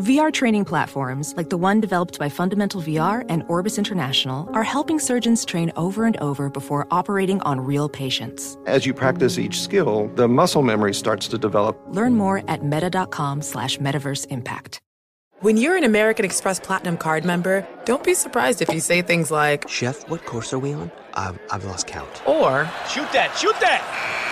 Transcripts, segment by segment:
VR training platforms, like the one developed by Fundamental VR and Orbis International, are helping surgeons train over and over before operating on real patients. As you practice each skill, the muscle memory starts to develop. Learn more at meta.com slash metaverse impact. When you're an American Express Platinum card member, don't be surprised if you say things like, Chef, what course are we on? I've, I've lost count. Or, Shoot that, shoot that!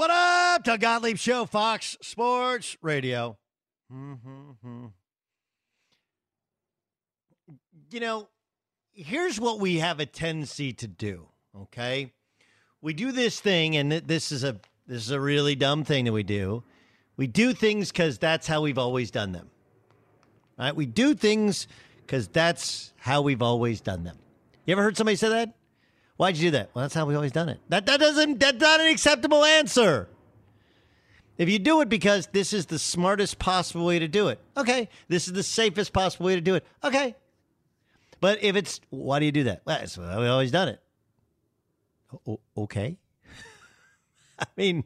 What up, Doug Gottlieb Show, Fox Sports Radio. Mm-hmm. You know, here's what we have a tendency to do. Okay, we do this thing, and this is a this is a really dumb thing that we do. We do things because that's how we've always done them. Right? We do things because that's how we've always done them. You ever heard somebody say that? Why'd you do that? Well, that's how we've always done it. That that doesn't that's not an acceptable answer. If you do it because this is the smartest possible way to do it, okay. This is the safest possible way to do it, okay. But if it's why do you do that? Well, that's how we've always done it. O- okay. I mean,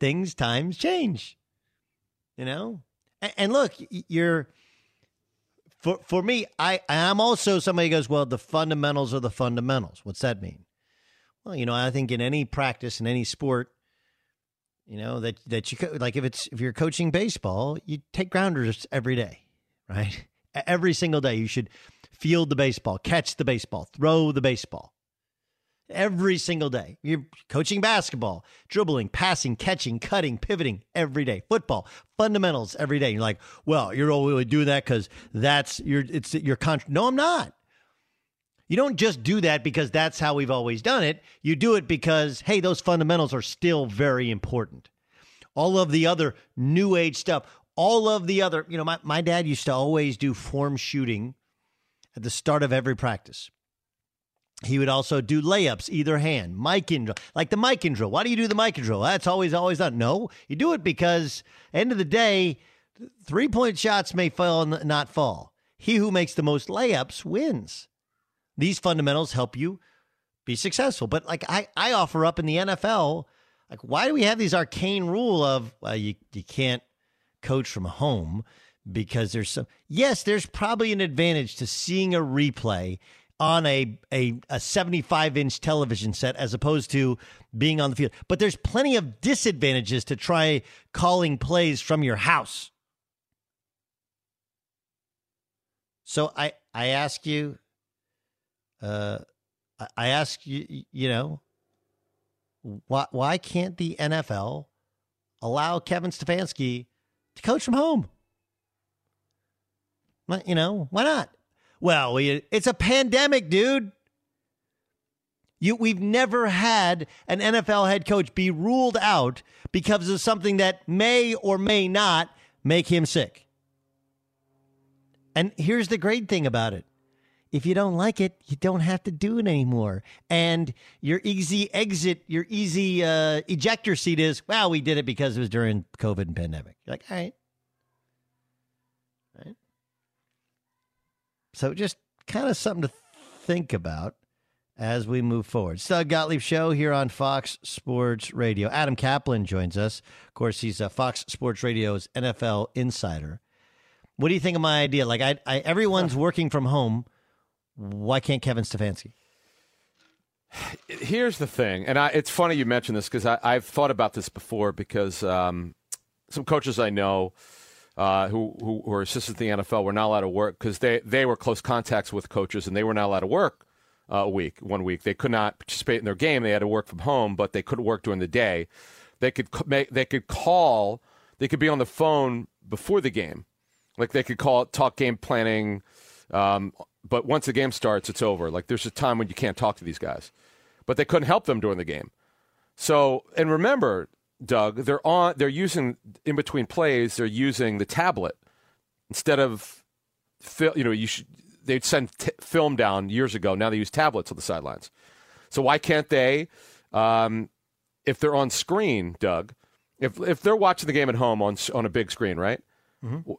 things times change. You know, and, and look, you're for for me, I I'm also somebody who goes, well, the fundamentals are the fundamentals. What's that mean? Well, you know, I think in any practice in any sport, you know that that you like if it's if you're coaching baseball, you take grounders every day, right? Every single day, you should field the baseball, catch the baseball, throw the baseball every single day. You're coaching basketball, dribbling, passing, catching, cutting, pivoting every day. Football, fundamentals every day. You're like, well, you're only doing that because that's your it's your contract. No, I'm not. You don't just do that because that's how we've always done it. You do it because, hey, those fundamentals are still very important. All of the other new age stuff, all of the other, you know, my, my dad used to always do form shooting at the start of every practice. He would also do layups either hand, Mikan drill, like the Mikan drill. Why do you do the Mikan drill? That's always, always done. No, you do it because end of the day, three point shots may fall and not fall. he who makes the most layups wins. These fundamentals help you be successful. But like I, I offer up in the NFL, like why do we have these arcane rule of well, you you can't coach from home because there's some yes, there's probably an advantage to seeing a replay on a, a, a 75 inch television set as opposed to being on the field. But there's plenty of disadvantages to try calling plays from your house. So I, I ask you, uh, I ask you, you know, why, why can't the NFL allow Kevin Stefanski to coach from home? You know, why not? Well, it's a pandemic, dude. You, we've never had an NFL head coach be ruled out because of something that may or may not make him sick. And here's the great thing about it. If you don't like it, you don't have to do it anymore. And your easy exit, your easy uh, ejector seat is, well, we did it because it was during COVID and pandemic. You're like, all right. So just kind of something to think about as we move forward. Doug Gottlieb Show here on Fox Sports Radio. Adam Caplan joins us. Of course, he's a Fox Sports Radio's NFL insider. What do you think of my idea? Like, I, I everyone's working from home. Why can't Kevin Stefanski? Here's the thing, and I, it's funny you mentioned this because I've thought about this before because um, some coaches I know uh, who, who were assistants in the NFL were not allowed to work because they, they were close contacts with coaches and they were not allowed to work uh, a week, one week. They could not participate in their game. They had to work from home, but they couldn't work during the day. They could make, they could call, they could be on the phone before the game, like they could call talk game planning. Um, but once the game starts, it's over. Like there's a time when you can't talk to these guys, but they couldn't help them during the game. So, and remember, Doug, they're on. They're using in between plays. They're using the tablet instead of, you know, you should. They'd send t- film down years ago. Now they use tablets on the sidelines. So why can't they, um, if they're on screen, Doug, if if they're watching the game at home on on a big screen, right? Mm-hmm.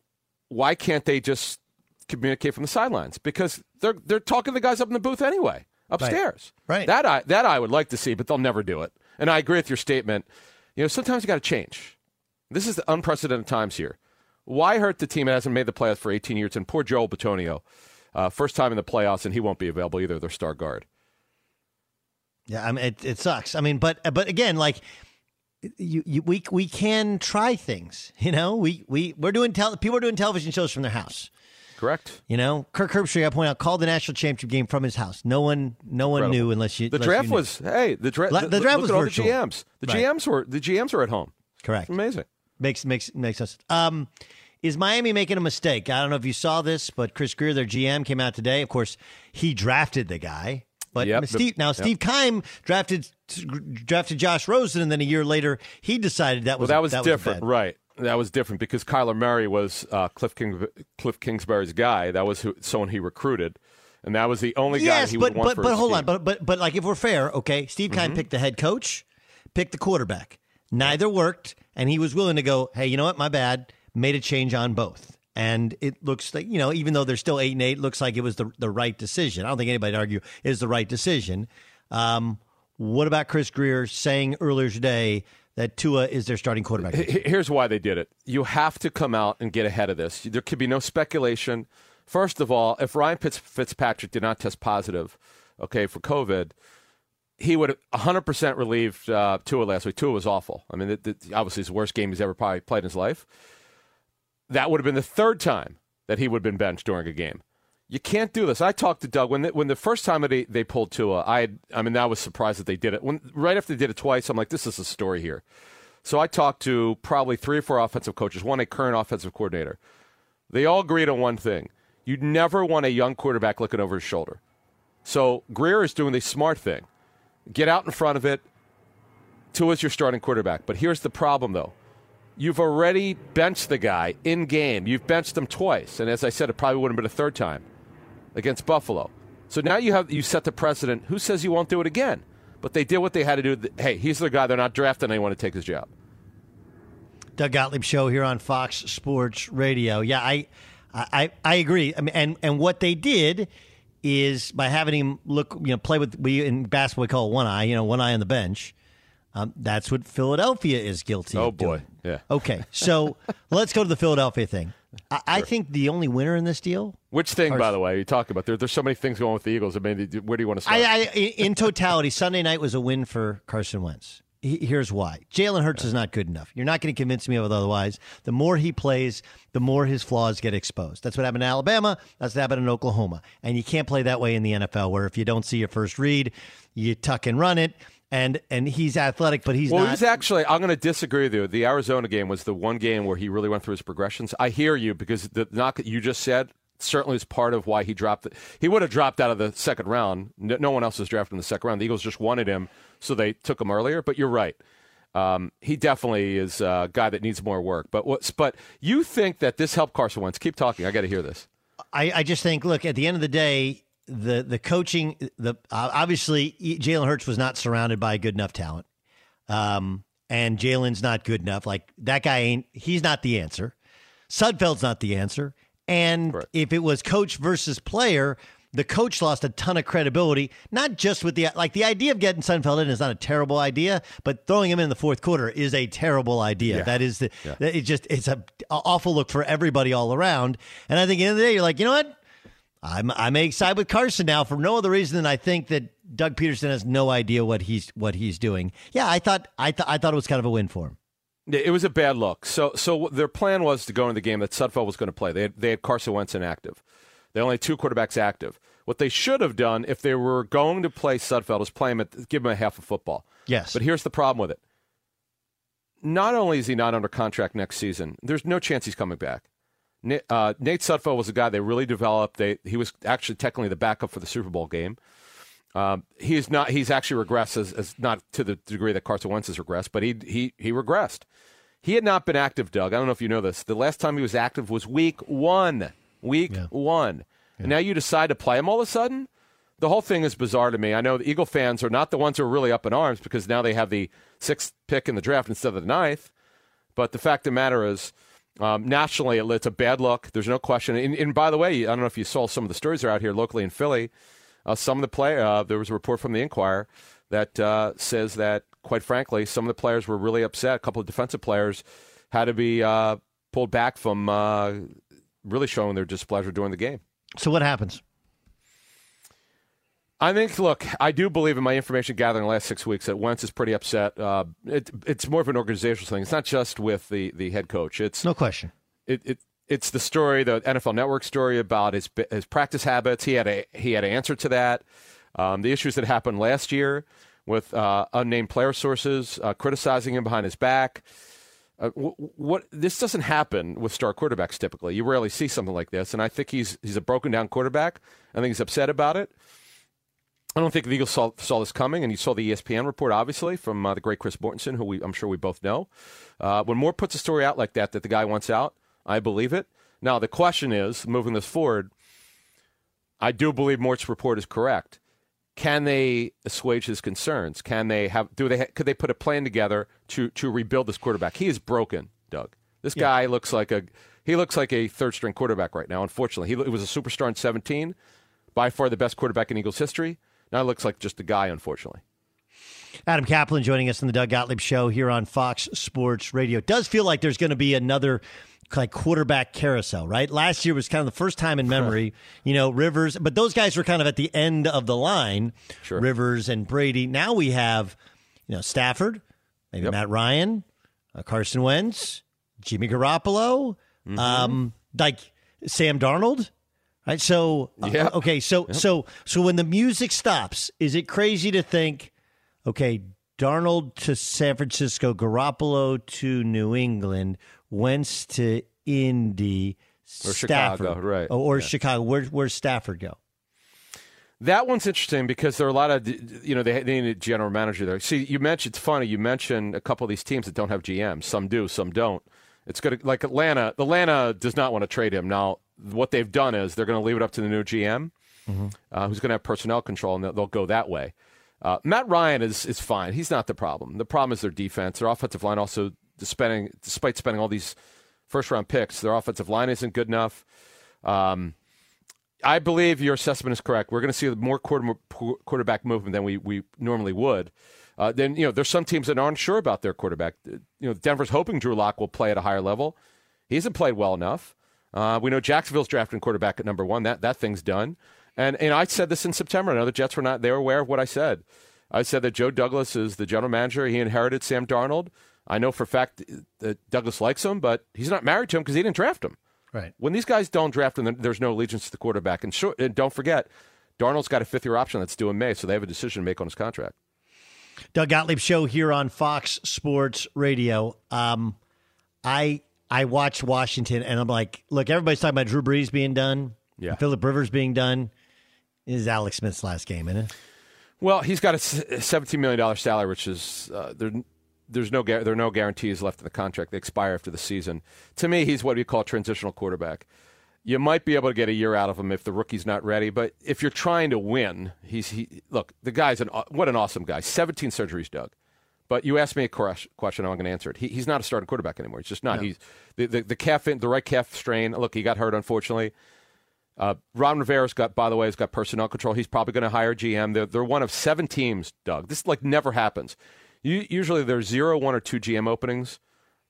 Why can't they just communicate from the sidelines? Because they're they're talking to the guys up in the booth anyway, upstairs. Right. right. That I that I would like to see, but they'll never do it. And I agree with your statement you know, sometimes you got to change. This is the unprecedented times here. Why hurt the team that hasn't made the playoffs for 18 years? And poor Joel Bitonio, uh, first time in the playoffs, and he won't be available either. Their star guard. Yeah, I mean, it, it sucks. I mean, but but again, like you, you, we we can try things. You know, we we we're doing tel- people are doing television shows from their house. Correct. You know, Kirk Herbstreit, I point out, called the national championship game from his house. No one, no one Incredible. knew unless you. The unless draft you was hey, the, dra- the, the draft was virtual. the GMs. The right. GMs were the GMs were at home. Correct. Amazing. Makes makes makes sense. Um, is Miami making a mistake? I don't know if you saw this, but Chris Grier, their GM, came out today. Of course, he drafted the guy. But yep, Steve, now Steve yep. Keim drafted drafted Josh Rosen, and then a year later he decided that was well, that was that different, was right? That was different because Kyler Murray was uh, Cliff King, Cliff Kingsbury's guy. That was who, someone he recruited, and that was the only guy yes, he but, would want but, for but hold team. on, but but but like if we're fair, okay, Steve mm-hmm. picked the head coach, picked the quarterback. Neither worked, and he was willing to go. Hey, you know what? My bad. Made a change on both, and it looks like you know, even though they're still eight and eight, looks like it was the the right decision. I don't think anybody would argue is the right decision. Um, what about Chris Grier saying earlier today? That Tua is their starting quarterback. Here's why they did it. You have to come out and get ahead of this. There could be no speculation. First of all, if Ryan Fitzpatrick did not test positive, okay, for COVID, he would 100% relieved uh, Tua last week. Tua was awful. I mean, it, it, obviously, his worst game he's ever probably played in his life. That would have been the third time that he would have been benched during a game. You can't do this. I talked to Doug when the, when the first time they, they pulled Tua. I I mean, I was surprised that they did it. When right after they did it twice, I'm like, this is a story here. So I talked to probably three or four offensive coaches, one a current offensive coordinator. They all agreed on one thing: you'd never want a young quarterback looking over his shoulder. So Grier is doing the smart thing: get out in front of it. Tua's your starting quarterback. But here's the problem, though. You've already benched the guy in game. You've benched him twice, and as I said, it probably wouldn't have been a third time against Buffalo. So now you have you set the precedent. Who says you won't do it again? But they did what they had to do. Hey, he's the guy. They're not drafting anyone to take his job. Doug Gottlieb show here on Fox Sports Radio. Yeah, I I, I, agree. I mean, and and what they did is by having him look, you know, play with we in basketball we call one eye, you know, one eye on the bench. Um, that's what Philadelphia is guilty. Of. Oh boy, doing. yeah. Okay, so let's go to the Philadelphia thing. I, I think the only winner in this deal. Which thing, by the way, you talk about? There, there's so many things going with the Eagles. I mean, where do you want to start? I, I, in totality, Sunday night was a win for Carson Wentz. Here's why: Jalen Hurts is not good enough. You're not going to convince me of otherwise. The more he plays, the more his flaws get exposed. That's what happened in Alabama. That's what happened in Oklahoma. And you can't play that way in the NFL, where if you don't see your first read, you tuck and run it. And and he's athletic, but he's well, not. he's actually. I'm going to disagree with you. The Arizona game was the one game where he really went through his progressions. I hear you because the knock that you just said certainly is part of why he dropped. it. He would have dropped out of the second round. No, no one else was drafted in the second round. The Eagles just wanted him, so they took him earlier. But you're right. Um, he definitely is a guy that needs more work. But what's but you think that this helped Carson Wentz? Keep talking. I got to hear this. I, I just think, look, at the end of the day, the the coaching, the uh, obviously Jalen Hurts was not surrounded by good enough talent, um, and Jalen's not good enough. Like that guy ain't. He's not the answer. Sudfeld's not the answer. And if it was coach versus player, the coach lost a ton of credibility. Not just with the like the idea of getting Sudfeld in is not a terrible idea, but throwing him in the fourth quarter is a terrible idea. Yeah. That is the. Yeah. It just it's a, a awful look for everybody all around. And I think at the end of the day, you're like, you know what? I'm I may side with Carson now for no other reason than I think that Doug Pederson has no idea what he's what he's doing. Yeah, I thought I thought I thought it was kind of a win for him. It was a bad look. So, so their plan was to go into the game that Sudfeld was going to play. They had, they had Carson Wentz inactive. They only had two quarterbacks active. What they should have done if they were going to play Sudfeld is play him at, give him a half of football. Yes. But here's the problem with it. Not only is he not under contract next season, there's no chance he's coming back. Uh, Nate Sudfeld was a guy they really developed. They, he was actually technically the backup for the Super Bowl game. Um, he's not. He's actually regressed as, as not to the degree that Carson Wentz has regressed, but he he he regressed. He had not been active, Doug. I don't know if you know this. The last time he was active was week one. Week one. And now you decide to play him all of a sudden? The whole thing is bizarre to me. I know the Eagle fans are not the ones who are really up in arms because now they have the sixth pick in the draft instead of the ninth. But the fact of the matter is, um, nationally, it- it's a bad look. There's no question. And, and by the way, I don't know if you saw some of the stories that are out here locally in Philly. Uh, some of the play, uh, there was a report from the Inquirer that uh, says that, quite frankly, some of the players were really upset. A couple of defensive players had to be uh, pulled back from uh, really showing their displeasure during the game. So what happens? I think, look, I do believe in my information gathering the last six weeks that Wentz is pretty upset. Uh, it, it's more of an organizational thing. It's not just with the, the head coach. It's no question. It, it it's the story, the NFL Network story about his his practice habits. He had a he had an answer to that. Um, the issues that happened last year with uh, unnamed player sources uh, criticizing him behind his back. Uh, wh- what this doesn't happen with star quarterbacks typically. You rarely see something like this, and I think he's he's a broken down quarterback. I think he's upset about it. I don't think the Eagles saw, saw this coming, and you saw the ESPN report, obviously, from uh, the great Chris Mortensen, who we, I'm sure we both know. Uh, when Moore puts a story out like that, that the guy wants out, I believe it. Now, the question is, moving this forward, I do believe Mort's report is correct. Can they assuage his concerns? Can they have? Do they? Could they put a plan together to to rebuild this quarterback? He is broken, Doug. This guy looks like a he looks like a third string quarterback right now. Unfortunately, he, he was a superstar in 17, by far the best quarterback in Eagles history. Now he looks like just a guy, unfortunately. Adam Caplan joining us in the Doug Gottlieb Show here on Fox Sports Radio. It does feel like there's going to be another like quarterback carousel, right? Last year was kind of the first time in memory, you know, Rivers, but those guys were kind of at the end of the line, Sure. Rivers and Brady. Now we have, you know, Stafford, maybe Matt Ryan, uh, Carson Wentz, Jimmy Garoppolo, Mm-hmm. um, like Sam Darnold. Right. So, uh, Yeah. okay. So, so, so when the music stops, is it crazy to think, okay, Darnold to San Francisco, Garoppolo to New England, Wentz to Indy, Or Stafford, Chicago, right. Oh, or Yeah. Chicago. Where, where's Stafford go? That one's interesting because there are a lot of, you know, they, they need a general manager there. See, you mentioned, it's funny, you mentioned a couple of these teams that don't have GMs. Some do, some don't. It's to, like Atlanta, Atlanta does not want to trade him. Now, what they've done is they're going to leave it up to the new GM, uh, who's going to have personnel control, and they'll, they'll go that way. Uh, Matt Ryan is, is fine. He's not the problem. The problem is their defense. Their offensive line also, spending, despite spending all these first round picks, their offensive line isn't good enough. Um, I believe your assessment is correct. We're going to see more quarter, quarterback movement than we, we normally would. Uh, then you know there's some teams that aren't sure about their quarterback. You know Denver's hoping Drew Lock will play at a higher level. He hasn't played well enough. Uh, we know Jacksonville's drafting quarterback at number one. That that thing's done. And and I said this in September. I know the Jets were not. They were aware of what I said. I said that Joe Douglas is the general manager. He inherited Sam Darnold. I know for a fact that Douglas likes him, but he's not married to him because he didn't draft him. Right. When these guys don't draft him, there's no allegiance to the quarterback. And, sure, and don't forget, Darnold's got a fifth year option that's due in May, so they have a decision to make on his contract. Doug Gottlieb show here on Fox Sports Radio. Um, I I watched Washington and I'm like, look, everybody's talking about Drew Brees being done, yeah, Philip Rivers being done. This is Alex Smith's last game, isn't it? Well, he's got a seventeen million dollar salary, which is uh, there. There's no there are no guarantees left in the contract. They expire after the season. To me, he's what we call a transitional quarterback. You might be able to get a year out of him if the rookie's not ready, but if you're trying to win, he's he. Look, the guy's an what an awesome guy. Seventeen surgeries, Doug. But you asked me a question, I'm going to answer it. He, he's not a starting quarterback anymore. He's just not. No. He's the, the, the calf, the right calf strain. Look, he got hurt unfortunately. Uh, Ron Rivera's got, by the way, has got personnel control. He's probably going to hire GM. They're, they're one of seven teams, Doug. This like never happens. You, usually there's zero, one, or two GM openings.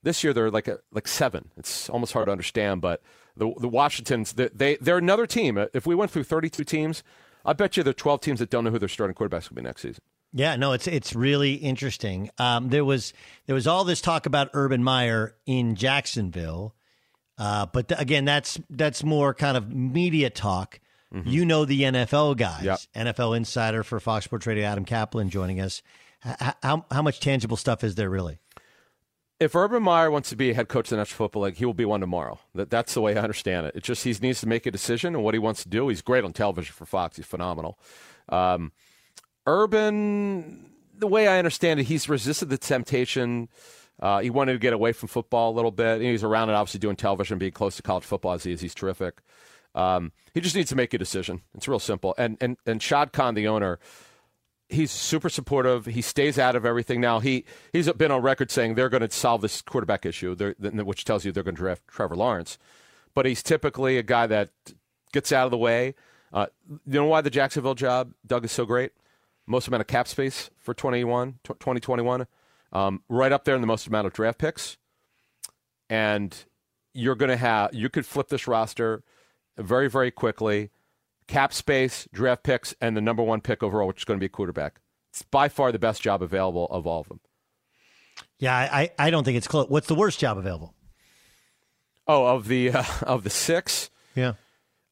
This year they're like a, like seven. It's almost hard to understand, but the the Washingtons they, they they're another team. If we went through 32 teams, I bet you there are 12 teams that don't know who their starting quarterbacks will be next season. Yeah, no, it's it's really interesting. Um, there was there was all this talk about Urban Meyer in Jacksonville, uh, but th- again, that's that's more kind of media talk. Mm-hmm. You know the NFL guys, yep. NFL insider for Fox Sports Radio, Adam Caplan joining us. How how much tangible stuff is there really? If Urban Meyer wants to be head coach of the National Football League, he will be one tomorrow. That that's the way I understand it. It just he needs to make a decision and what he wants to do. He's great on television for Fox. He's phenomenal. Um, Urban, the way I understand it, he's resisted the temptation. Uh, he wanted to get away from football a little bit. He's around it, obviously doing television, being close to college football as he is. He's terrific. Um, he just needs to make a decision. It's real simple. And and and Shad Khan, the owner, he's super supportive. He stays out of everything. Now he he's been on record saying they're going to solve this quarterback issue, which tells you they're going to draft Trevor Lawrence. But he's typically a guy that gets out of the way. Uh, you know why the Jacksonville job, Doug, is so great? most amount of cap space for 21, 2021, um, right up there in the most amount of draft picks. And you're going to have, you could flip this roster very, very quickly. Cap space, draft picks, and the number one pick overall, which is going to be a quarterback. It's by far the best job available of all of them. Yeah, I, I don't think it's close. What's the worst job available? Oh, of the uh, of the six. Yeah.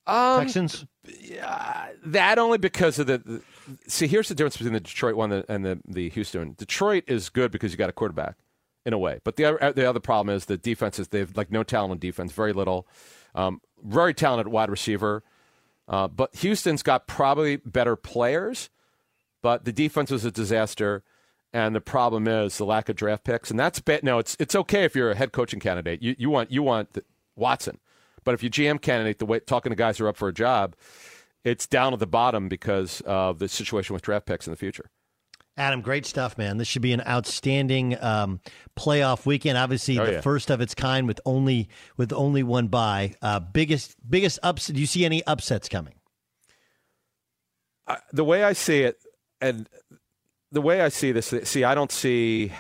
Um, Texans. Yeah, that only because of the, the see, here's the difference between the Detroit one and the, the Houston. Detroit is good because you got a quarterback in a way, but the other, the other problem is the defense is they have like no talent on defense, very little, um, very talented wide receiver. Uh, but Houston's got probably better players, but the defense was a disaster. And the problem is the lack of draft picks, and that's. No, it's it's okay if you're a head coaching candidate. You you want you want Watson, but if you're GM candidate, the way talking to guys who are up for a job, it's down at the bottom because of the situation with draft picks in the future. Adam, great stuff, man. This should be an outstanding um, playoff weekend. Obviously, oh, the yeah. first of its kind with only with only one bye. Uh, biggest biggest upset. Do you see any upsets coming? Uh, the way I see it, and the way I see this, see, I don't see.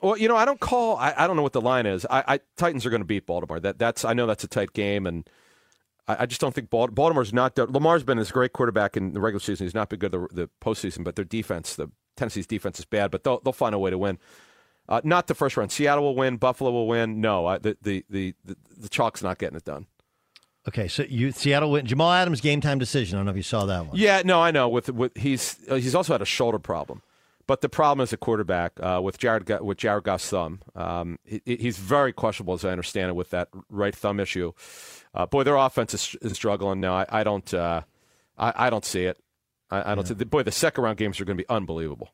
Well, you know, I don't call. I, I don't know what the line is. I, I Titans are going to beat Baltimore. That that's. I know that's a tight game, and I, I just don't think Baltimore's not. Lamar's been this great quarterback in the regular season. He's not been good the, the postseason, but their defense, the Tennessee's defense is bad, but they'll they'll find a way to win. Uh, not the first round. Seattle will win. Buffalo will win. No, I, the, the the the the chalk's not getting it done. Okay, so you Seattle win. Jamal Adams game time decision. I don't know if you saw that one. Yeah, no, I know. With with he's uh, he's also had a shoulder problem, but the problem is a quarterback uh, with Jared with Jared Goff's thumb. Um, he, he's very questionable, as I understand it, with that right thumb issue. Uh, boy, their offense is, is struggling now. I, I don't, uh, I, I, don't see it. I, I don't yeah. see. Boy, the second round games are going to be unbelievable.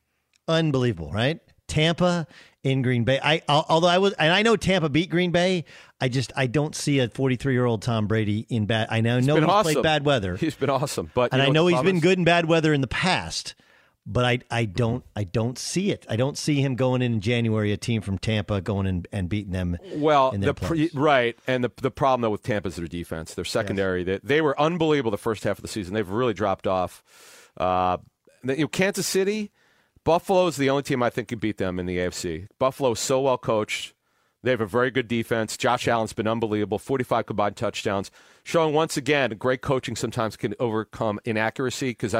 Unbelievable, right? Tampa in Green Bay. I although I was and I know Tampa beat Green Bay. I just I don't see a 43 year old Tom Brady in bad. I know he's, he's awesome. played bad weather. He's been awesome, but and I know he's been good in bad weather in the past. but I I don't I don't see it. I don't see him going in, in January a team from Tampa going in and beating them. Well, the pre, right, and the the problem though with Tampa is their defense, their secondary. They they were unbelievable the first half of the season. They've really dropped off. Uh, you know, Kansas City, Buffalo is the only team I think can beat them in the AFC. Buffalo is so well coached. They have a very good defense. Josh Allen's been unbelievable. 45 combined touchdowns, showing once again great coaching sometimes can overcome inaccuracy. Because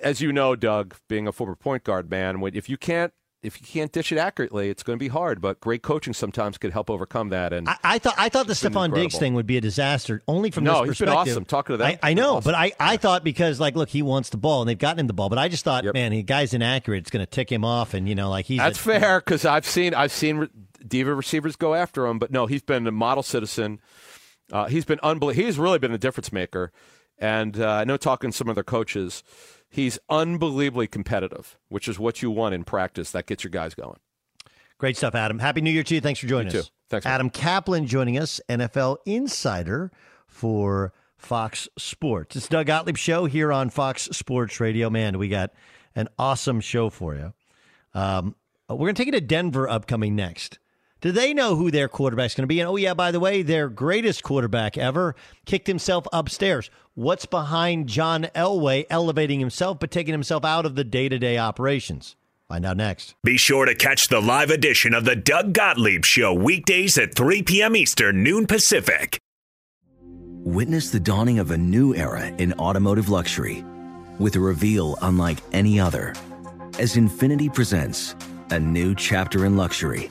as you know, Doug, being a former point guard man, if you can't if you can't dish it accurately, it's going to be hard. But great coaching sometimes could help overcome that. And I, I thought I thought the Stefon Diggs thing would be a disaster only from no, this he's perspective. been awesome. Talking to that, I, I know, awesome. but I, I thought because like look, he wants the ball and they've gotten him the ball, but I just thought, Yep. man, he guy's inaccurate. It's going to tick him off, and you know, like he's That's a- fair because I've seen I've seen re- diva receivers go after him, but no, he's been a model citizen. Uh, he's been unbelievable. He's really been a difference maker, and uh, I know talking to some other coaches, he's unbelievably competitive, which is what you want in practice. That gets your guys going. Great stuff, Adam. Happy New Year to you. Thanks for joining You us. too. Thanks, man. Adam Caplan joining us, NFL insider for Fox Sports. It's Doug Gottlieb show here on Fox Sports Radio. Man, we got an awesome show for you. Um, we're going to take it to Denver upcoming next. Do they know who their quarterback's going to be? And oh yeah, by the way, their greatest quarterback ever kicked himself upstairs. What's behind John Elway elevating himself but taking himself out of the day-to-day operations? Find out next. Be sure to catch the live edition of the Doug Gottlieb Show weekdays at 3 p.m. Eastern, noon Pacific. Witness the dawning of a new era in automotive luxury with a reveal unlike any other as Infiniti presents a new chapter in luxury,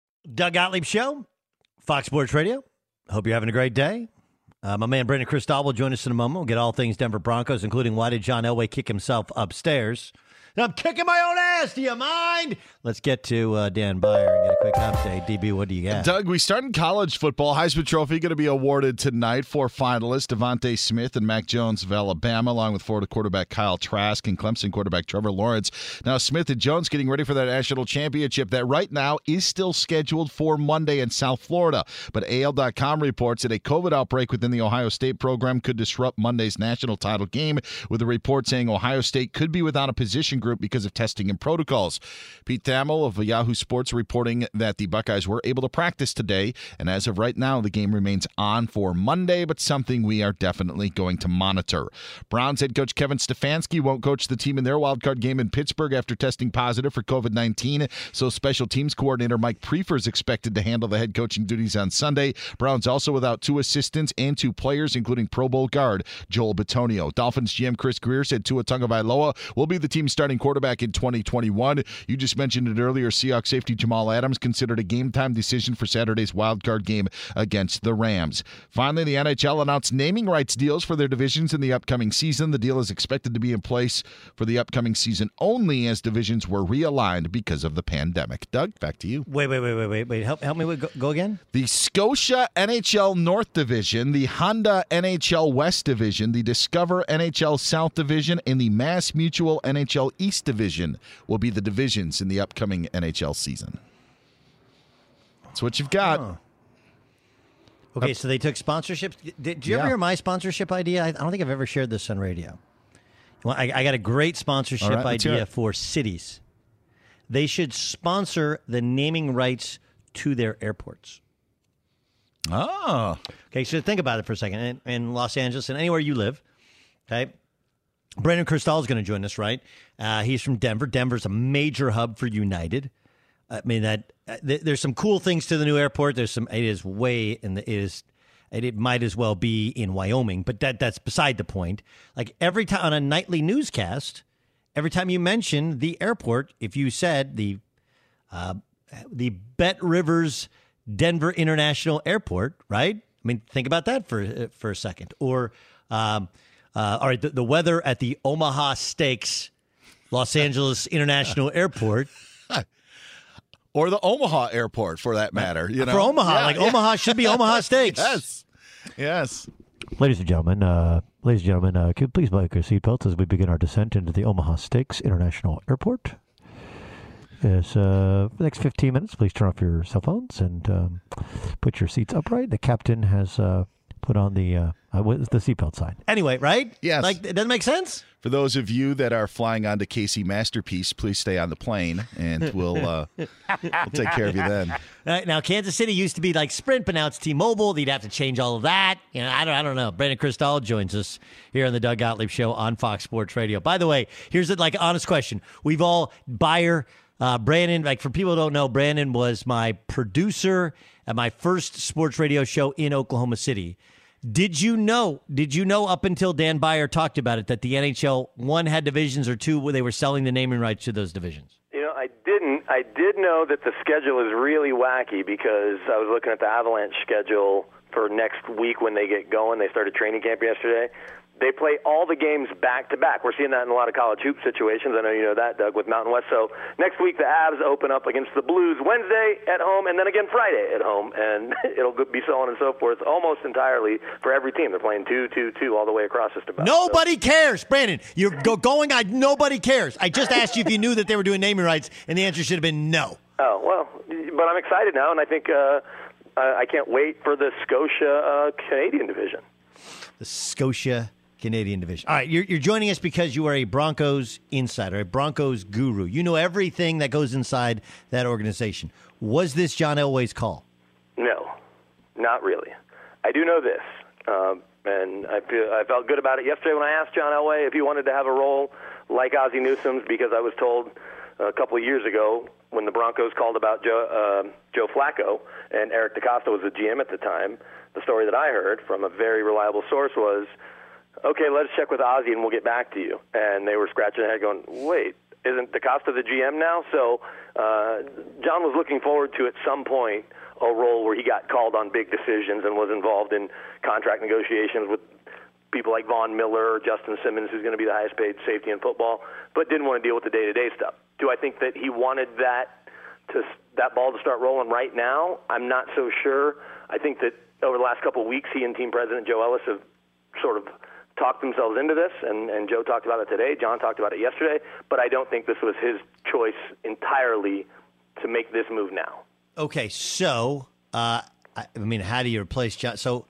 Doug Gottlieb Show, Fox Sports Radio. Hope you're having a great day. Uh, my man Brandon Krisztal will join us in a moment. We'll get all things Denver Broncos, including why did John Elway kick himself upstairs. I'm kicking my own ass. Do you mind? Let's get to uh, Dan Beyer and get a quick update. DB, what do you got? Doug, we start in college football. Heisman Trophy going to be awarded tonight. Four finalists: DeVonta Smith and Mac Jones of Alabama, along with Florida quarterback Kyle Trask and Clemson quarterback Trevor Lawrence. Now, Smith and Jones getting ready for that national championship that right now is still scheduled for Monday in South Florida. But AL.com reports that a COVID outbreak within the Ohio State program could disrupt Monday's national title game, with a report saying Ohio State could be without a position group because of testing and protocols. Pete Thamel of Yahoo Sports reporting that the Buckeyes were able to practice today, and as of right now, the game remains on for Monday, but something we are definitely going to monitor. Browns head coach Kevin Stefanski won't coach the team in their wildcard game in Pittsburgh after testing positive for COVID 19, so special teams coordinator Mike Priefer is expected to handle the head coaching duties on Sunday. Browns also without two assistants and two players, including Pro Bowl guard Joel Bitonio. Dolphins GM Chris Grier said Tua Tagovailoa will be the team's starting quarterback in 2021. You just mentioned it earlier. Seahawks safety Jamal Adams considered a game time decision for Saturday's wild card game against the Rams. Finally, the NHL announced naming rights deals for their divisions in the upcoming season. The deal is expected to be in place for the upcoming season only as divisions were realigned because of the pandemic. Doug, back to you. Wait, wait, wait, wait, wait, wait. Help, help me with, go, go again. The Scotia NHL North Division, the Honda NHL West Division, the Discover NHL South Division, and the Mass Mutual NHL East Division will be the divisions in the upcoming NHL season. That's what you've got. Oh. Okay, so they took sponsorships. Did, did you Yeah. ever hear my sponsorship idea? I, I don't think I've ever shared this on radio. Well, I, I got a great sponsorship right, idea for cities. They should sponsor the naming rights to their airports. Oh. Okay, so think about it for a second. In, in Los Angeles and anywhere you live, okay, Brandon Krisztal is going to join us, right? Uh, he's from Denver. Denver's a major hub for United. I mean that uh, th- there's some cool things to the new airport. There's some. It is way the. It is. It, it might as well be in Wyoming, but that that's beside the point. Like every time on a nightly newscast, every time you mention the airport, if you said the uh, the Bet Rivers Denver International Airport, right? I mean, think about that for uh, for a second. Or, um, uh, all right, the, the weather at the Omaha Steaks Los Angeles International Airport. Or the Omaha airport, for that matter. You know, For Omaha, Yeah, like yeah. Omaha should be Omaha Steaks. yes, yes. Ladies and gentlemen, uh, ladies and gentlemen, uh, can you please buckle your seatbelts as we begin our descent into the Omaha Steaks International Airport. Yes, uh, for the next 15 minutes, please turn off your cell phones and um, put your seats upright. The captain has uh, put on the uh, uh, the seatbelt sign. Anyway, right? Yes. Like, it doesn't make sense? For those of you that are flying onto KC Masterpiece, please stay on the plane, and we'll uh, we'll take care of you then. Uh, now, Kansas City used to be like Sprint, but now it's T-Mobile. They'd have to change all of that. You know, I don't, I don't know. Brandon Krisztal joins us here on the Doug Gottlieb Show on Fox Sports Radio. By the way, here's a like honest question: We've all Beyer, uh, Brandon. Like for people who don't know, Brandon was my producer at my first sports radio show in Oklahoma City. Did you know? Did you know up until Dan Beyer talked about it that the NHL one had divisions or two where they were selling the naming rights to those divisions? You know, I didn't. I did know that the schedule is really wacky because I was looking at the Avalanche schedule for next week when they get going. They started training camp yesterday. They play all the games back to back. We're seeing that in a lot of college hoop situations. I know you know that, Doug, with Mountain West. So next week the Avs open up against the Blues Wednesday at home, and then again Friday at home, and it'll be so on and so forth almost entirely for every team. They're playing two, two, two all the way across just about. Nobody cares, Brandon. You're go- going. I nobody cares. I just asked you if you knew that they were doing naming rights, and the answer should have been no. Oh well, but I'm excited now, and I think uh, I I can't wait for the Scotia uh, Canadian division. The Scotia Canadian division. All right, you're, you're joining us because you are a Broncos insider, a Broncos guru. You know everything that goes inside that organization. Was this John Elway's call? No, not really. I do know this, um, and I feel I felt good about it yesterday when I asked John Elway if he wanted to have a role like Ozzie Newsome's because I was told a couple of years ago when the Broncos called about Joe, uh, Joe Flacco and Eric DeCosta was the GM at the time. The story that I heard from a very reliable source was, "Okay, let's check with Ozzie and we'll get back to you." And they were scratching their head, going, "Wait, isn't DeCosta the GM now?" So uh, John was looking forward to at some point a role where he got called on big decisions and was involved in contract negotiations with people like Von Miller or Justin Simmons, who's going to be the highest paid safety in football, but didn't want to deal with the day to day stuff. Do I think that he wanted that to that ball to start rolling right now? I'm not so sure. I think that over the last couple of weeks, he and team president Joe Ellis have sort of talked themselves into this, and, and Joe talked about it today. John talked about it yesterday, but I don't think this was his choice entirely to make this move now. Okay, so uh, I mean, how do you replace John? So,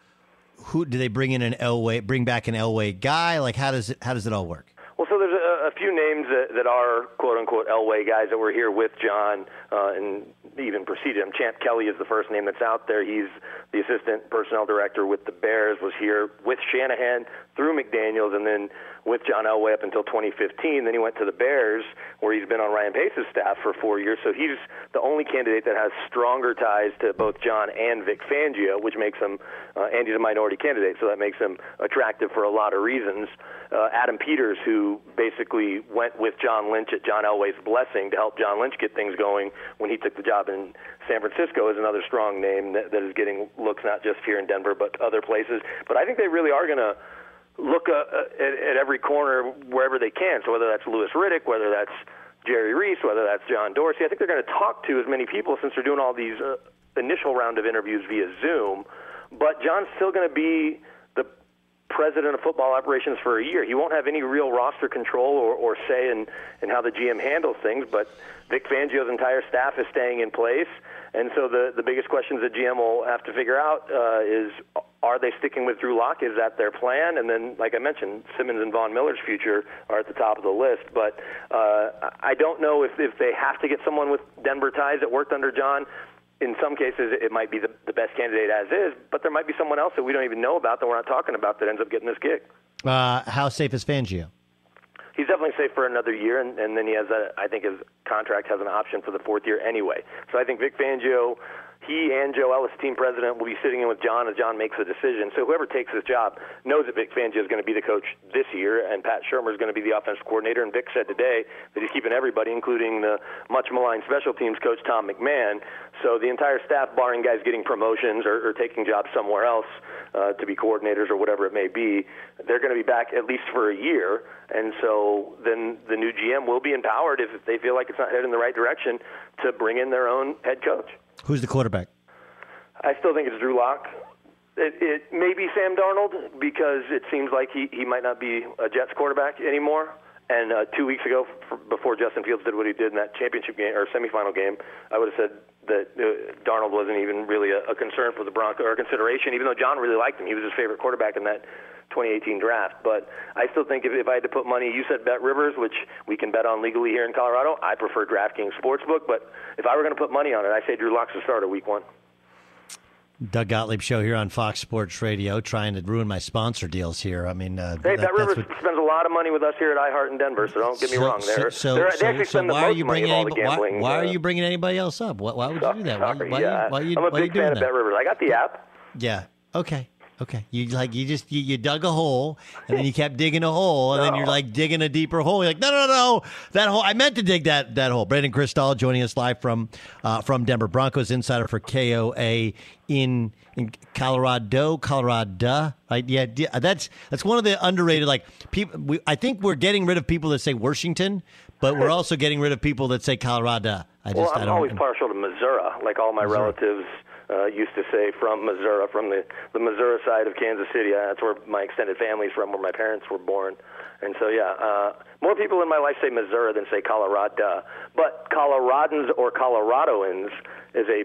who do they bring in an Elway? Bring back an Elway guy? Like, how does it? How does it all work? Well, so there's a, a few names that, that are quote unquote Elway guys that were here with John uh, and even preceded him. Champ Kelly is the first name that's out there. He's the assistant personnel director with the Bears, was here with Shanahan through McDaniels, and then with John Elway up until 2015. Then he went to the Bears, where he's been on Ryan Pace's staff for four years. So he's the only candidate that has stronger ties to both John and Vic Fangio, which makes him, uh, and he's a minority candidate, so that makes him attractive for a lot of reasons. Uh, Adam Peters, who basically went with John Lynch at John Elway's blessing to help John Lynch get things going when he took the job in San Francisco, is another strong name that, that is getting looks not just here in Denver but other places. But I think they really are going to look uh, at, at every corner wherever they can. So whether that's Louis Riddick, whether that's Jerry Reese, whether that's John Dorsey, I think they're going to talk to as many people since they're doing all these uh, initial round of interviews via Zoom. But John's still going to be president of football operations for a year. He won't have any real roster control or, or say in, in how the GM handles things, but Vic Fangio's entire staff is staying in place. And so the, the biggest questions that GM will have to figure out uh, is are they sticking with Drew Lock? Is that their plan? And then, like I mentioned, Simmons and Von Miller's future are at the top of the list. But uh, I don't know if, if they have to get someone with Denver ties that worked under John in some cases, it might be the, the best candidate as is, but there might be someone else that we don't even know about that we're not talking about that ends up getting this gig. Uh, how safe is Fangio? He's definitely safe for another year, and, and then he has a. I think his contract has an option for the fourth year anyway. So I think Vic Fangio, he and Joe Ellis, team president, will be sitting in with John as John makes a decision. So whoever takes this job knows that Vic Fangio is going to be the coach this year, and Pat Shurmur is going to be the offensive coordinator. And Vic said today that he's keeping everybody, including the much maligned special teams coach Tom McMahon. So the entire staff, barring guys getting promotions or, or taking jobs somewhere else uh, to be coordinators or whatever it may be, they're going to be back at least for a year. And so then the new GM will be empowered if they feel like it's not headed in the right direction to bring in their own head coach. Who's the quarterback? I still think it's Drew Lock. It, it may be Sam Darnold because it seems like he, he might not be a Jets quarterback anymore. And uh, two weeks ago, f- before Justin Fields did what he did in that championship game or semifinal game, I would have said that uh, Darnold wasn't even really a, a concern for the Broncos or a consideration, even though John really liked him. He was his favorite quarterback in that 2018 draft. But I still think if, if I had to put money, you said Bet Rivers, which we can bet on legally here in Colorado. I prefer DraftKings Sportsbook, but if I were going to put money on it, I say Drew Lock's the starter week one. Doug Gottlieb show here on Fox Sports Radio, trying to ruin my sponsor deals here. I mean, uh, Hey, that- Bet Rivers what- spends a lot of money with us here at iHeart in Denver, so don't get me so, wrong. They're, so, so, so the why are you bringing anybody, why, why are uh, you bringing anybody else up? Why, why would you do that? Why, sorry, why, yeah. you, why, you, I'm a why are you big doing fan that? of Bet Rivers. I got the app. Yeah. Okay. Okay. You like you just you, you dug a hole and then you kept digging a hole and then you're like digging a deeper hole. You're like, no, no, no, that hole. I meant to dig that that hole. Brandon Krisztal joining us live from uh, from Denver Broncos insider for KOA in in Colorado, Colorado. Right? Yeah, yeah, that's that's one of the underrated. Like people, we, I think we're getting rid of people that say Washington, but we're also getting rid of people that say Colorado. I just well, I I'm don't. always partial to Missouri, like all my relatives uh, used to say from Missouri, from the the Missouri side of Kansas City. Uh, that's where my extended family's from, where my parents were born. And so, yeah, uh, more people in my life say Missouri than say Colorado. But Coloradans or Coloradoans is a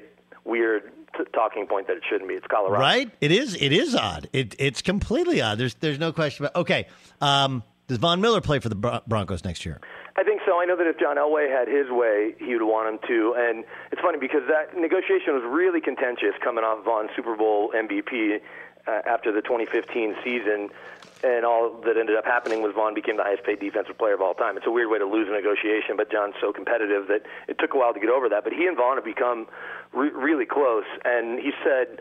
weird t- talking point that it shouldn't be. It's Colorado. Right? It is. It is odd. It, it's completely odd. There's there's no question about. Okay. Um, does Von Miller play for the Bron- Broncos next year? I think so. I know that if John Elway had his way, he would want him to. And it's funny because that negotiation was really contentious coming off Von's Super Bowl MVP uh, after the 2015 season. And all that ended up happening was Von became the highest paid defensive player of all time. It's a weird way to lose a negotiation, but John's so competitive that it took a while to get over that. But he and Von have become re- really close. And he said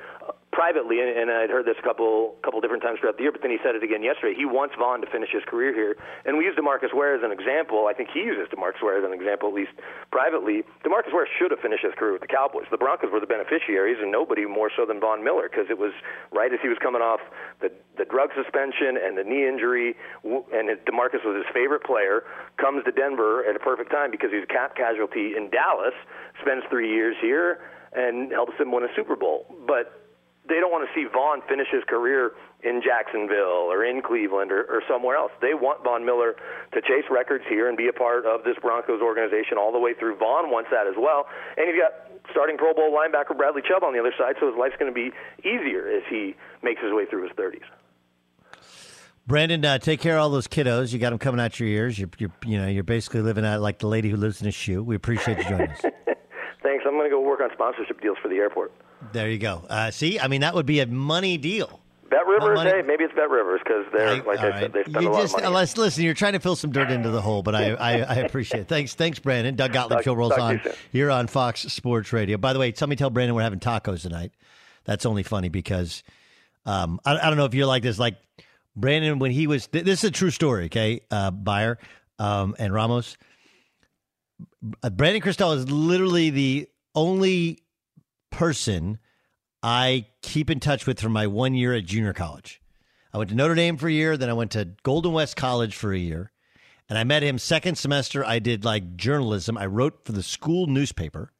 privately, and, and I'd heard this a couple couple different times throughout the year, but then he said it again yesterday. He wants Von to finish his career here, and we use Demarcus Ware as an example. I think he uses Demarcus Ware as an example, at least privately. Demarcus Ware should have finished his career with the Cowboys. The Broncos were the beneficiaries, and nobody more so than Von Miller, because it was right as he was coming off the the drug suspension and the knee injury, and Demarcus was his favorite player. Comes to Denver at a perfect time because he's a cap casualty in Dallas. Spends three years here and helps them win a Super Bowl, but they don't want to see Von finish his career in Jacksonville or in Cleveland or, or somewhere else. They want Von Miller to chase records here and be a part of this Broncos organization all the way through. Von wants that as well. And you've got starting Pro Bowl linebacker Bradley Chubb on the other side, so his life's going to be easier as he makes his way through his 30s. Brandon, uh, take care of all those kiddos. You got them coming out your ears. You're, you're, you know, you're basically living out like the lady who lives in a shoe. We appreciate you joining us. Thanks. I'm going to go work on sponsorship deals for the airport. There you go. Uh, see, I mean, that would be a money deal. Bet Rivers, hey, maybe it's Bet Rivers because they're like I said, they spend You a lot just of money. listen, you're trying to fill some dirt into the hole, but I I, I appreciate it. Thanks, thanks, Brandon. Doug Gottlieb show rolls on you here on Fox Sports Radio. By the way, somebody tell Brandon we're having tacos tonight. That's only funny because um, I, I don't know if you're like this. Like Brandon, when he was th- this is a true story. Okay, uh, Beyer um, and Ramos. Uh, Brandon Krisztal is literally the only person I keep in touch with from my one year at junior college. I went to Notre Dame for a year, then I went to Golden West College for a year. And I met him second semester. I did like journalism. I wrote for the school newspaper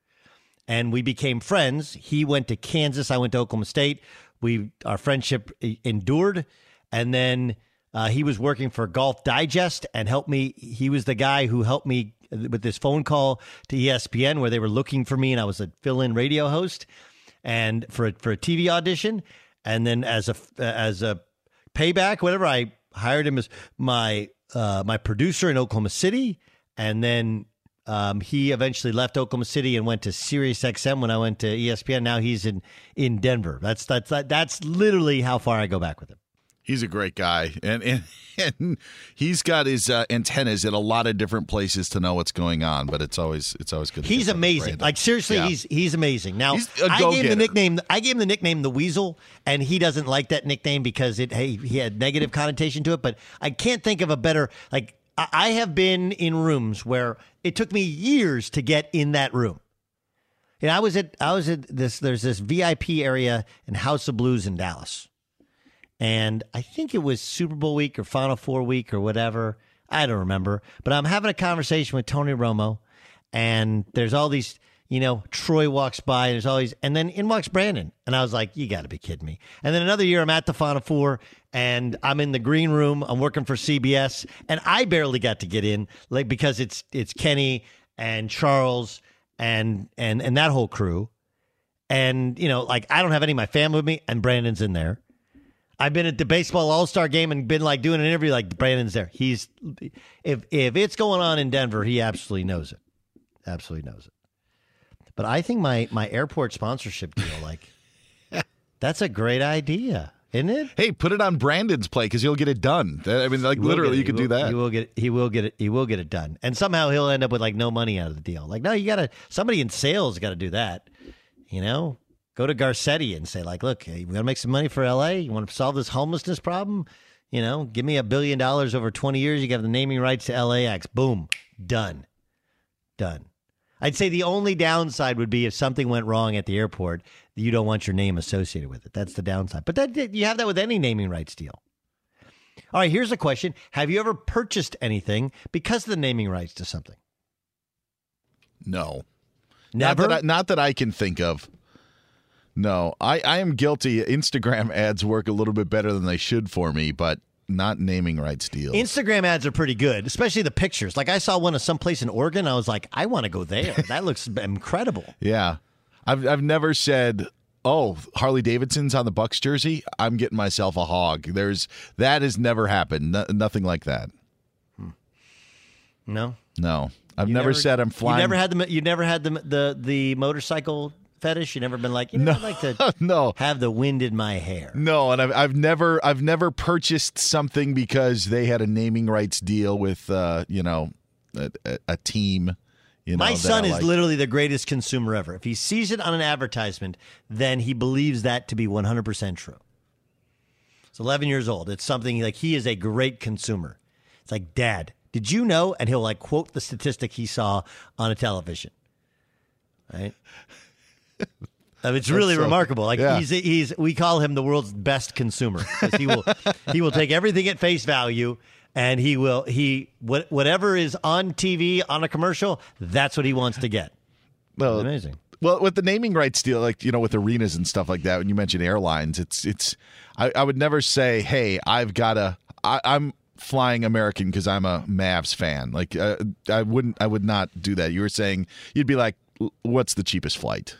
and we became friends. He went to Kansas, I went to Oklahoma State. We our friendship endured and then uh, he was working for Golf Digest and helped me. He was the guy who helped me with this phone call to ESPN where they were looking for me, and I was a fill-in radio host, and for a, for a TV audition. And then as a as a payback, whatever, I hired him as my uh, my producer in Oklahoma City, and then um, he eventually left Oklahoma City and went to Sirius XM when I went to ESPN. Now he's in in Denver. That's that's that's literally how far I go back with him. He's a great guy, and and, and he's got his uh, antennas at a lot of different places to know what's going on. But it's always it's always good. to He's amazing. Like seriously, Yeah. he's he's amazing. Now He's I gave him the nickname. I gave him the nickname the Weasel, and he doesn't like that nickname because it hey he had negative connotation to it. But I can't think of a better like. I I have been in rooms where it took me years to get in that room. And I was at I was at this there's this VIP area in House of Blues in Dallas. And I think it was Super Bowl week or Final Four week or whatever. I don't remember. But I'm having a conversation with Tony Romo, and there's all these, you know, Troy walks by, and there's all these, and then in walks Brandon. And I was like, you got to be kidding me. And then another year, I'm at the Final Four, and I'm in the green room. I'm working for CBS, and I barely got to get in, like because it's it's Kenny and Charles and and and that whole crew. And you know, like I don't have any of my family with me, and Brandon's in there. I've been at the baseball All Star game and been like doing an interview. Like Brandon's there. He's if if it's going on in Denver, he absolutely knows it. Absolutely knows it. But I think my my airport sponsorship deal, like, that's a great idea, isn't it? Hey, put it on Brandon's play because he'll get it done. I mean, like literally, it. you could He do that. He will get it. He will get it. He will get it done. And somehow he'll end up with like no money out of the deal. Like, no, you got to somebody in sales got to do that. You know, go to Garcetti and say like, look, we got to make some money for LA. You want to solve this homelessness problem? You know, give me a billion dollars over twenty years. You got the naming rights to LAX. Boom, done, done. I'd say the only downside would be if something went wrong at the airport, you don't want your name associated with it. That's the downside. But that you have that with any naming rights deal. All right, here's a question. Have you ever purchased anything because of the naming rights to something? No. Never? Not that, I, not that I can think of. No, I, I am guilty. Instagram ads work a little bit better than they should for me, but not naming rights deals. Instagram ads are pretty good, especially the pictures. Like I saw one of someplace in Oregon. I was like, I want to go there. That looks incredible. yeah, I've I've never said oh, Harley Davidson's on the Bucks jersey, I'm getting myself a hog. There's that has never happened. No, nothing like that. Hmm. No, No, I've You never, said I'm flying. You never had the you never had the the the motorcycle fetish. You never been like you know No. I'd like to no have the wind in my hair. No, and I've, I've never I've never purchased something because they had a naming rights deal with uh, you know a, a, team. You know, My son is like. literally the greatest consumer ever. If he sees it on an advertisement, then he believes that to be 100% true. He's 11 years old. It's something like he is a great consumer. It's like, Dad, did you know? And he'll like quote the statistic he saw on a television. Right? I mean, it's That's really so- remarkable. Like yeah. he's he's we call him the world's best consumer because he will he will take everything at face value and he will he what whatever is on TV on a commercial that's what he wants to get. Well, amazing. Well, with the naming rights deal, like you know, with arenas and stuff like that, when you mention airlines, it's it's. I, I would never say, "Hey, I've got a. I, I'm flying American because I'm a Mavs fan." Like uh, I wouldn't. I would not do that. You were saying you'd be like, "What's the cheapest flight?"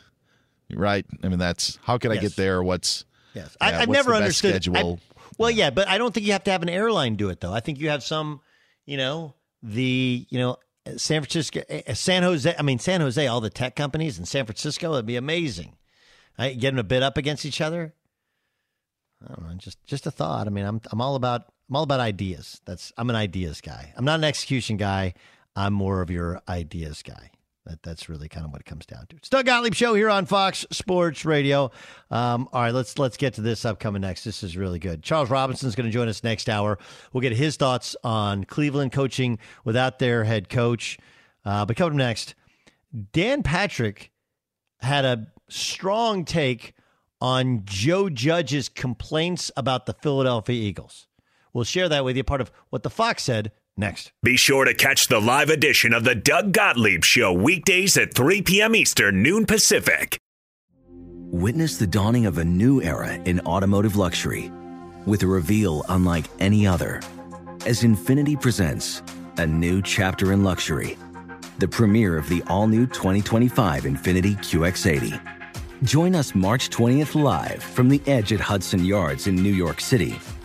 Right? I mean, that's how can I Yes. get there? What's Yes, I, I've what's never understood. I- well, yeah, but I don't think you have to have an airline do it though. I think you have some, you know, the you know San Francisco, eh, San Jose. I mean, San Jose, all the tech companies in San Francisco. It'd be amazing. I get them to bid up against each other. I don't know. Just just a thought. I mean, I'm I'm all about I'm all about ideas. That's I'm an ideas guy. I'm not an execution guy. I'm more of your ideas guy. That that's really kind of what it comes down to. It's Doug Gottlieb show here on Fox Sports Radio. Um, all right, let's let's get to this upcoming next. This is really good. Charles Robinson's going to join us next hour. We'll get his thoughts on Cleveland coaching without their head coach. Uh, but coming next, Dan Patrick had a strong take on Joe Judge's complaints about the Philadelphia Eagles. We'll share that with you, part of what the Fox said next. Be sure to catch the live edition of the Doug Gottlieb Show weekdays at 3 p.m. Eastern, noon Pacific. Witness the dawning of a new era in automotive luxury with a reveal unlike any other as Infiniti presents a new chapter in luxury, the premiere of the all new 2025 Infiniti QX80. Join us March 20th live from the edge at Hudson Yards in New York City,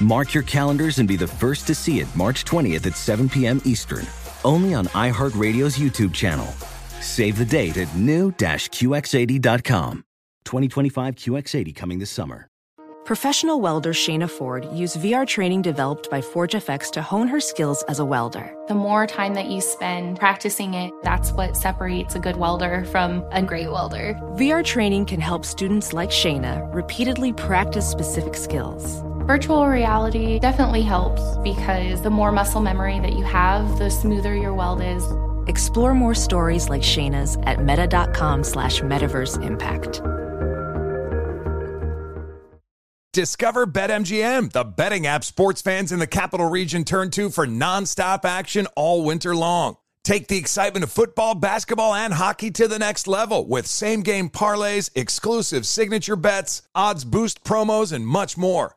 Mark your calendars and be the first to see it March 20th at 7 p.m. Eastern, only on iHeartRadio's YouTube channel. Save the date at new-QX80.com. 2025 QX80 coming this summer. Professional welder Shayna Ford used VR training developed by ForgeFX to hone her skills as a welder. The more time that you spend practicing it, that's what separates a good welder from a great welder. VR training can help students like Shayna repeatedly practice specific skills. Virtual reality definitely helps because the more muscle memory that you have, the smoother your weld is. Explore more stories like Shayna's at meta.com slash metaverse impact. Discover BetMGM, the betting app sports fans in the capital region turn to for nonstop action all winter long. Take the excitement of football, basketball, and hockey to the next level with same game parlays, exclusive signature bets, odds boost promos, and much more.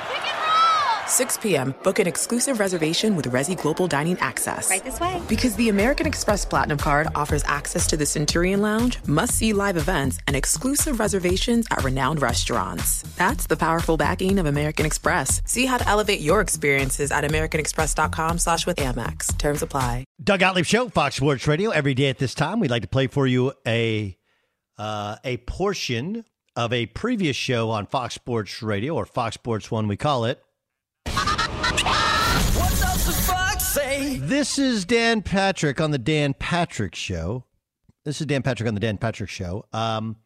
6 p.m., book an exclusive reservation with Resy Global Dining Access. Right this way. Because the American Express Platinum Card offers access to the Centurion Lounge, must see live events, and exclusive reservations at renowned restaurants. That's the powerful backing of American Express. See how to elevate your experiences at AmericanExpress.com slash with Amex. Terms apply. Doug Gottlieb Show, Fox Sports Radio. Every day at this time, we'd like to play for you a uh, a portion of a previous show on Fox Sports Radio, or Fox Sports One, we call it. This is Dan Patrick on the Dan Patrick Show. This is Dan Patrick on the Dan Patrick Show, um,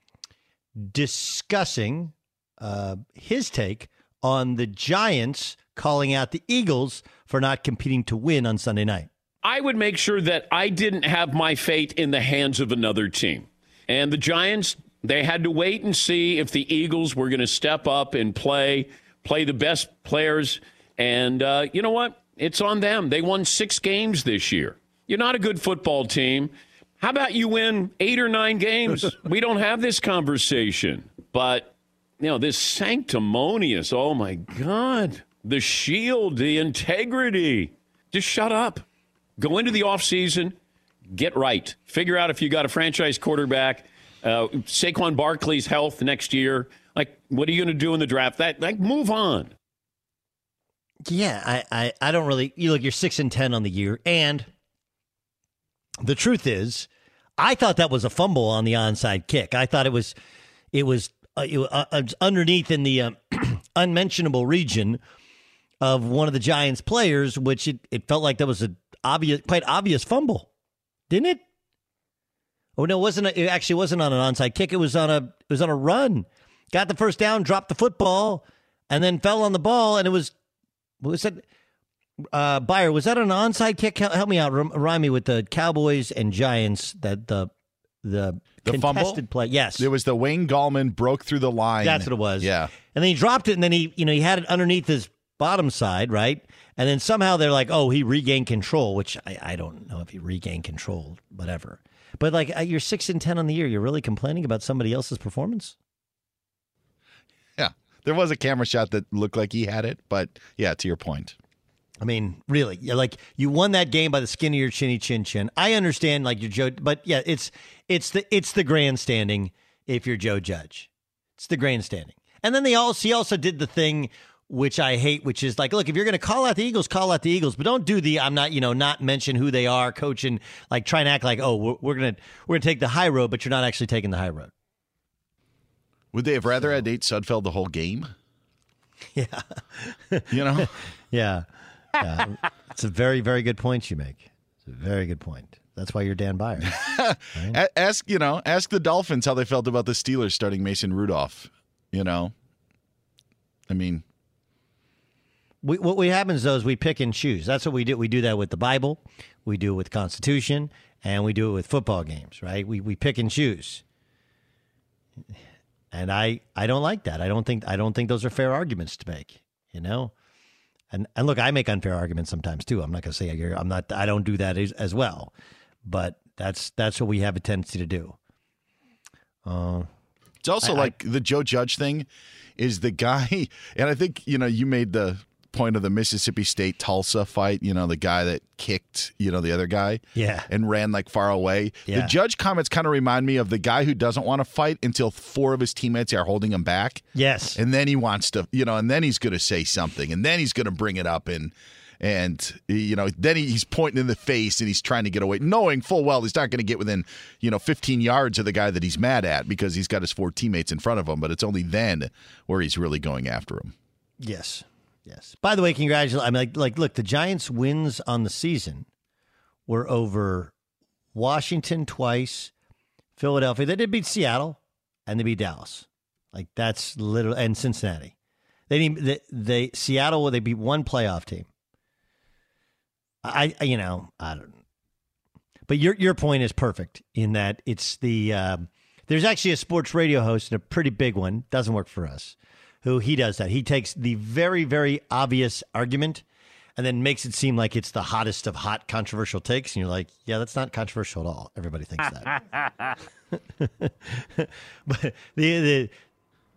discussing uh, his take on the Giants calling out the Eagles for not competing to win on Sunday night. I would make sure that I didn't have my fate in the hands of another team. And the Giants, they had to wait and see if the Eagles were going to step up and play, play the best players. And uh, you know what? It's on them. They won six games this year. You're not a good football team. How about you win eight or nine games? we don't have this conversation. But, you know, this sanctimonious, oh my God, the shield, the integrity. Just shut up. Go into the offseason, get right. Figure out if you got a franchise quarterback, uh, Saquon Barkley's health next year. Like, what are you going to do in the draft? That, like, move on. Yeah, I, I, I don't really. You look, you're six and ten on the year, and the truth is, I thought that was a fumble on the onside kick. I thought it was, it was, uh, it, uh, underneath in the um, unmentionable region of one of the Giants' players, which it, it felt like that was a obvious, quite obvious fumble, didn't it? Oh no, it wasn't. A, it actually wasn't on an onside kick. It was on a. It was on a run. Got the first down, dropped the football, and then fell on the ball, and it was was that uh Beyer, was that an onside kick? Help me out. Remind me with the Cowboys and Giants that the the, the contested fumble play. Yes, it was the Wayne Gallman broke through the line. That's what it was. Yeah, and then he dropped it, and then he you know he had it underneath his bottom side, right? And then somehow they're like, oh, he regained control, which I, I don't know if he regained control, whatever. But like you're six and ten on the year, you're really complaining about somebody else's performance. There was a camera shot that looked like he had it, but yeah, to your point. I mean, really, like you won that game by the skin of your chinny chin chin. I understand, like you're Joe, but yeah, it's it's the it's the grandstanding. If you're Joe Judge, it's the grandstanding. And then they also he also did the thing which I hate, which is like, look, if you're going to call out the Eagles, call out the Eagles, but don't do the I'm not, you know, not mention who they are, coaching, like try and act like, oh, we're, we're gonna we're gonna take the high road, but you're not actually taking the high road. Would they have rather had Nate Sudfeld the whole game? Yeah, you know, yeah. Yeah, it's a very, very good point you make. It's a very good point. That's why you're Dan Beyer. right? ask you know, ask the Dolphins how they felt about the Steelers starting Mason Rudolph. You know, I mean, we, what we happens though is we pick and choose. That's what we do. We do that with the Bible, we do it with Constitution, and we do it with football games. Right? We we pick and choose. And I, I don't like that. I don't think I don't think those are fair arguments to make. You know, and and look, I make unfair arguments sometimes too. I'm not going to say you're, I'm not. I don't do that as, as, well, but that's that's what we have a tendency to do. Uh, It's also I- I- like the Joe Judge thing is the guy, and I think you know you made the point of the Mississippi State Tulsa fight. You know the guy that kicked you know the other guy, Yeah. and ran like far away. Yeah. The Judge comments kind of remind me of the guy who doesn't want to fight until four of his teammates are holding him back. Yes. and then he wants to, you know, and then he's going to say something, and then he's going to bring it up and. And you know, then he's pointing in the face and he's trying to get away, knowing full well he's not going to get within you know 15 yards of the guy that he's mad at because he's got his four teammates in front of him. But it's only then where he's really going after him. Yes. Yes. By the way, congratulations. I mean, like, like, look, the Giants' wins on the season were over Washington twice, Philadelphia. They did beat Seattle, and they beat Dallas. Like that's literally and Cincinnati. They. They, they Seattle. They beat one playoff team. I, I you know I don't. But your your point is perfect in that it's the um, there's actually a sports radio host and a pretty big one doesn't work for us, who he does that. He takes the very very obvious argument, and then makes it seem like it's the hottest of hot controversial takes, and you're like, yeah, that's not controversial at all. Everybody thinks that. but the, the,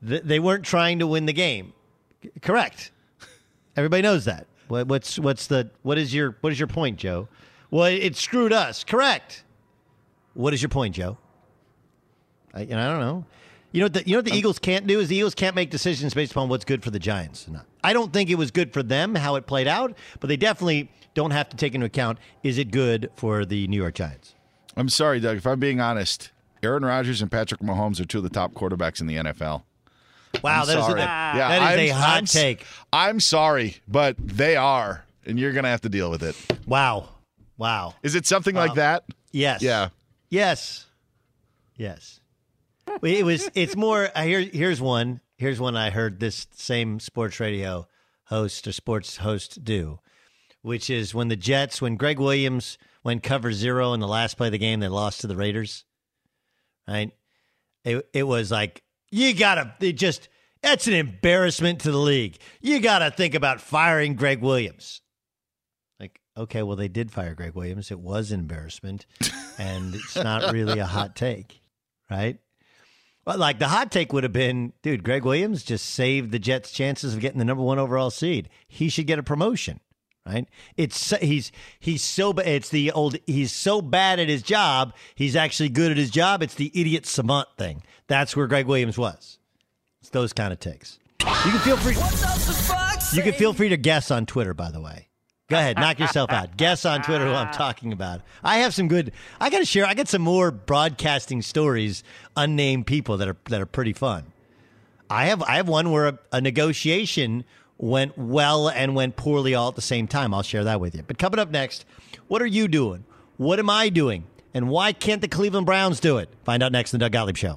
the they weren't trying to win the game. Correct. Everybody knows that. What, what's what's the what is your what is your point, Joe? Well, it screwed us. Correct. What is your point, Joe? I, and I don't know. You know what the, you know what the um, Eagles can't do is the Eagles can't make decisions based upon what's good for the Giants. or not. I don't think it was good for them how it played out, but they definitely don't have to take into account is it good for the New York Giants. I'm sorry, Doug. If I'm being honest, Aaron Rodgers and Patrick Mahomes are two of the top quarterbacks in the NFL. Wow, that is a- yeah, is a I'm- hot I'm take. I'm sorry, but they are, and you're going to have to deal with it. Wow. Wow. Is it something Wow. like uh, that? Yes. Yeah. Yes. Yes. It was. It's more. uh, Here, here's one. Here's one I heard this same sports radio host or sports host do, which is when the Jets, when Gregg Williams went cover zero in the last play of the game, they lost to the Raiders. Right. It it was like you gotta. It just that's an embarrassment to the league. You gotta think about firing Gregg Williams. Like, okay, well, they did fire Gregg Williams. It was an embarrassment, and it's not really a hot take, right? Well, like the hot take would have been, dude, Gregg Williams just saved the Jets' chances of getting the number one overall seed. He should get a promotion, right? It's he's he's so it's the old he's so bad at his job. He's actually good at his job. It's the idiot savant thing. That's where Gregg Williams was. It's those kind of takes. You can feel free. You can feel free to guess on Twitter, by the way. Go ahead, knock yourself out. Guess on Twitter who I'm talking about. I have some good. I got to share. I got some more broadcasting stories, unnamed people that are that are pretty fun. I have I have one where a, a negotiation went well and went poorly all at the same time. I'll share that with you. But coming up next, what are you doing? What am I doing? And why can't the Cleveland Browns do it? Find out next in the Doug Gottlieb Show.